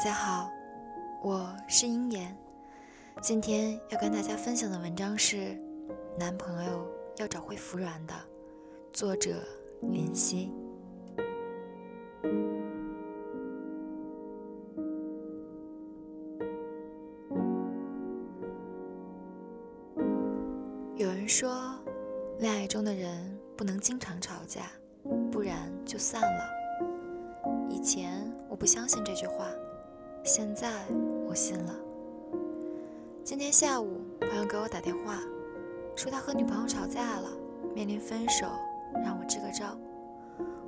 大家好，我是鹰眼，今天要跟大家分享的文章是《男朋友要找会服软的》，作者林夕。有人说，恋爱中的人不能经常吵架，不然就散了。以前我不相信这句话，现在我信了。今天下午，朋友给我打电话，说他和女朋友吵架了，面临分手，让我支个招。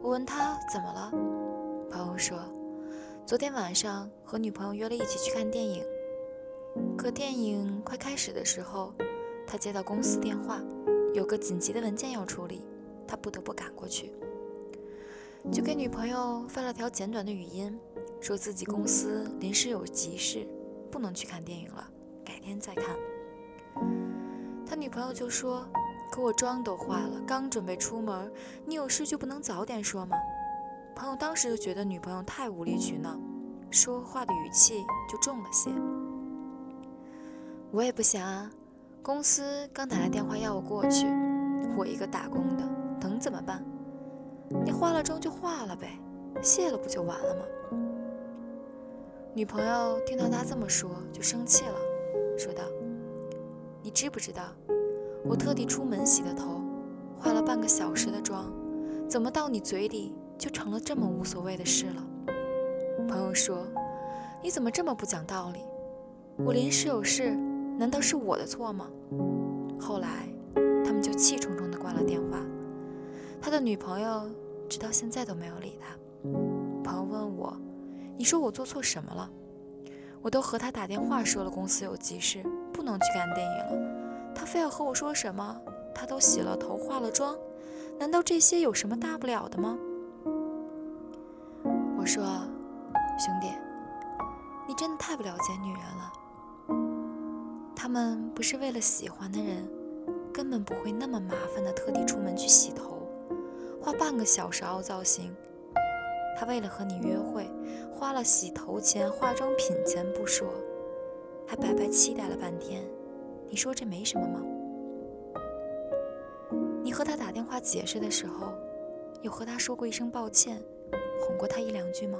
我问他怎么了，朋友说，昨天晚上和女朋友约了一起去看电影，可电影快开始的时候，他接到公司电话，有个紧急的文件要处理，他不得不赶过去。就给女朋友发了条简短的语音，说自己公司临时有急事，不能去看电影了，改天再看。他女朋友就说：“可我妆都化了，刚准备出门，你有事就不能早点说吗？”朋友当时就觉得女朋友太无理取闹，说话的语气就重了些。我也不想啊，公司刚打来电话要我过去，我一个打工的，能怎么办？你化了妆就化了呗，卸了不就完了吗？女朋友听到他这么说，就生气了，说道：“你知不知道，我特地出门洗的头，化了半个小时的妆，怎么到你嘴里就成了这么无所谓的事了？”朋友说：“你怎么这么不讲道理？我临时有事，难道是我的错吗？”后来，他们就气冲冲地挂了电话。他的女朋友。直到现在都没有理他。朋友问我：“你说我做错什么了？”我都和他打电话说了公司有急事，不能去看电影了。他非要和我说什么？他都洗了头、化了妆，难道这些有什么大不了的吗？我说：“兄弟，你真的太不了解女人了。他们不是为了喜欢的人，根本不会那么麻烦的特地出门去洗头。”花半个小时凹造型，他为了和你约会，花了洗头钱、化妆品钱不说，还白白期待了半天。你说这没什么吗？你和他打电话解释的时候，有和他说过一声抱歉，哄过他一两句吗？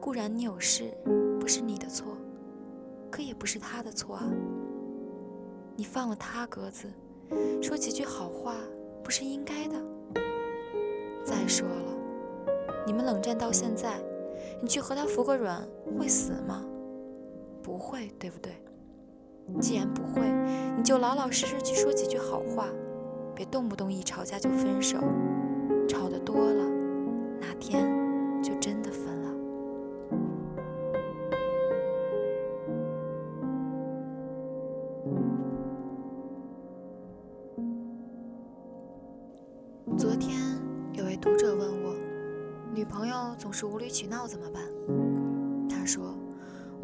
固然你有事，不是你的错，可也不是他的错啊。你放了他鸽子，说几句好话，不是应该的。再说了，你们冷战到现在，你去和他服个软会死吗？不会，对不对？既然不会，你就老老实实去说几句好话，别动不动一吵架就分手，吵得多了，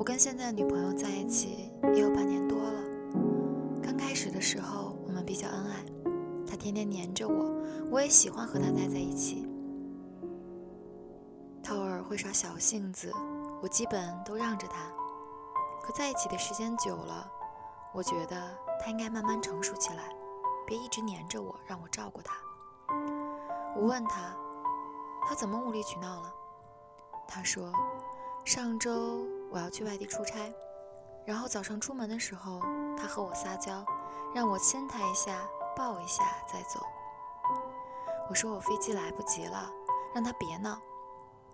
跟现在女朋友在一起也有半年多了。刚开始的时候，我们比较恩爱，她天天黏着我，我也喜欢和她待在一起。她偶尔会耍小性子，我基本都让着她。可在一起的时间久了，我觉得她应该慢慢成熟起来，别一直黏着我，让我照顾她。我问他，他怎么无理取闹了？他说，上周我要去外地出差，然后早上出门的时候，他和我撒娇，让我亲他一下，抱一下再走。我说我飞机来不及了，让他别闹。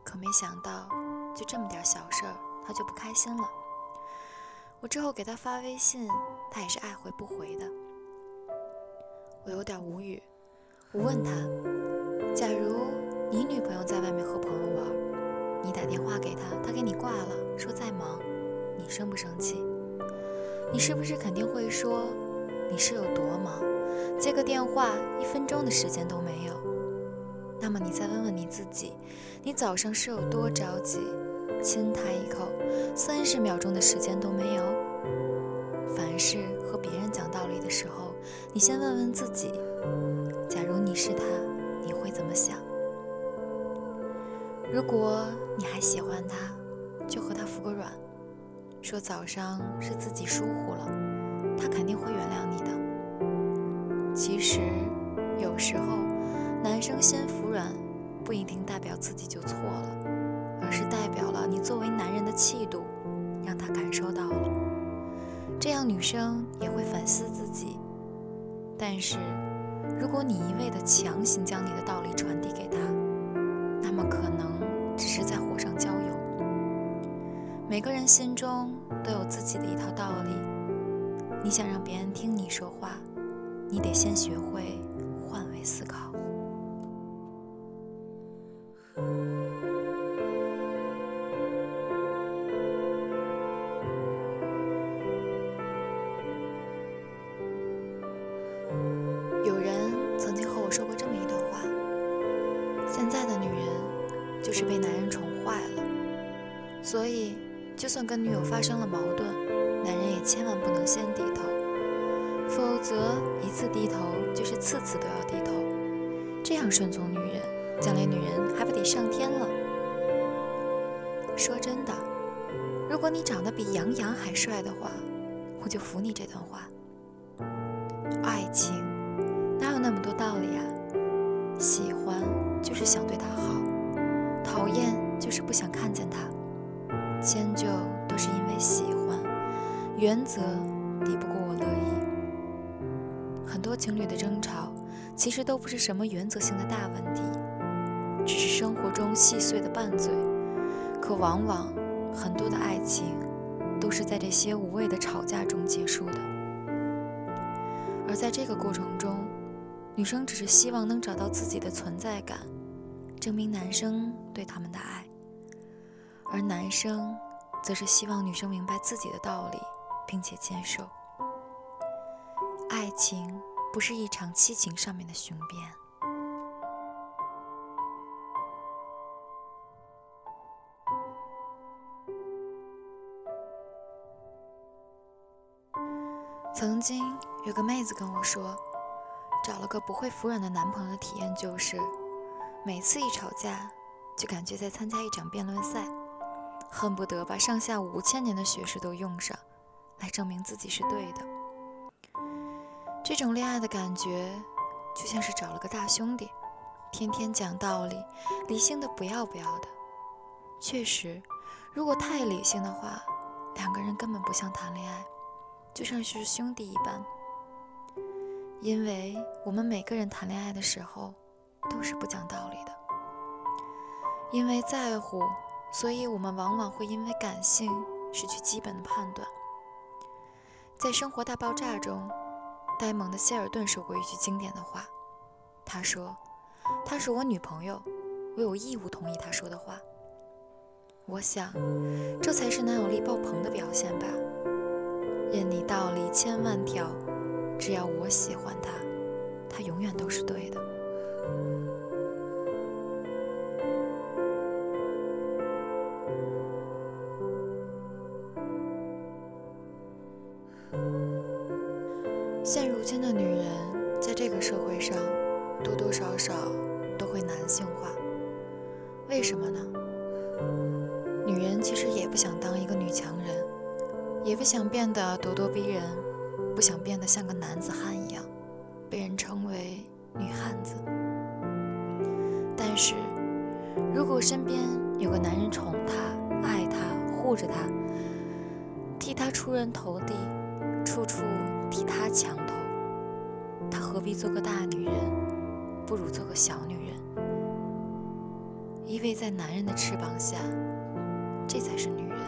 可没想到，就这么点小事儿，他就不开心了。我之后给他发微信，他也是爱回不回的。我有点无语，我问他。假如你女朋友在外面和朋友玩，你打电话给他，他给你挂了，说在忙，你生不生气？你是不是肯定会说你是有多忙，接个电话一分钟的时间都没有？那么你再问问你自己，你早上是有多着急，亲他一口，三十秒钟的时间都没有？凡事和别人讲道理的时候，你先问问自己，假如你是他。你会怎么想？如果你还喜欢他，就和他服个软，说早上是自己疏忽了，他肯定会原谅你的。其实有时候，男生先服软，不一定代表自己就错了，而是代表了你作为男人的气度，让他感受到了。这样女生也会反思自己。但是，如果你一味的强行将你的道理传递给他，每个人心中都有自己的一套道理，你想让别人听你说话，你得先学会跟女友发生了矛盾，男人也千万不能先低头，否则一次低头就是次次都要低头。这样顺从女人，将来女人还不得上天了？说真的，如果你长得比杨洋还帅的话，我就服你这段话。爱情哪有那么多道理啊？喜欢就是想对他好，讨厌就是不想看见他，迁就，原则抵不过我乐意。很多情侣的争吵其实都不是什么原则性的大问题，只是生活中细碎的拌嘴。可往往很多的爱情都是在这些无谓的吵架中结束的。而在这个过程中，女生只是希望能找到自己的存在感，证明男生对他们的爱；而男生则是希望女生明白自己的道理，并且接受。爱情不是一场七情上面的雄辩。曾经有个妹子跟我说，找了个不会服软的男朋友的体验就是，每次一吵架，就感觉在参加一场辩论赛，恨不得把上下五千年的学识都用上，来证明自己是对的。这种恋爱的感觉，就像是找了个大兄弟，天天讲道理，理性的不要不要的。确实，如果太理性的话，两个人根本不像谈恋爱。就像是兄弟一般，因为我们每个人谈恋爱的时候都是不讲道理的，因为在乎，所以我们往往会因为感性失去基本的判断。在《生活大爆炸》中，呆萌的谢尔顿说过一句经典的话，他说：“她是我女朋友，我有义务同意她说的话。”我想，这才是男友力爆棚的表现吧。任你道理千万条，只要我喜欢他，他永远都是对的。男性化。为什么呢？女人其实也不想当一个女强人。也不想变得咄咄逼人，不想变得像个男子汉一样，被人称为女汉子。但是，如果身边有个男人宠她、爱她、护着她，替她出人头地，处处替她抢头，她何必做个大女人，不如做个小女人？依偎在男人的翅膀下，这才是女人。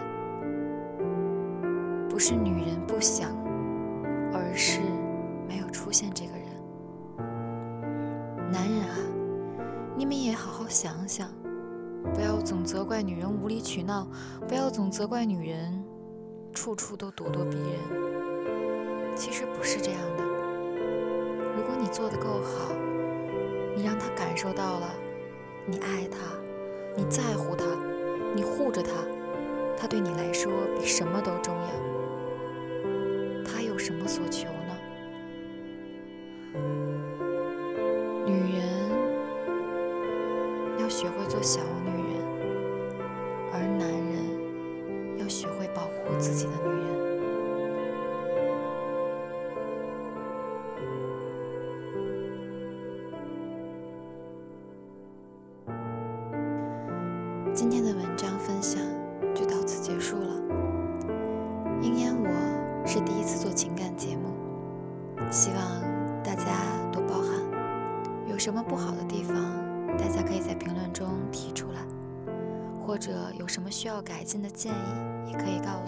不是女人不想，而是没有出现这个人。男人啊，你们也好好想想，不要总责怪女人无理取闹，不要总责怪女人处处都咄咄逼人。其实不是这样的。如果你做的够好，你让他感受到了你爱他，你在乎他，你护着他，他对你来说比什么都重要。他有什么所求呢？女人要学会做小今天的文章分享就到此结束了，因烟我是第一次做情感节目，希望大家多包涵，有什么不好的地方大家可以在评论中提出来，或者有什么需要改进的建议也可以告我。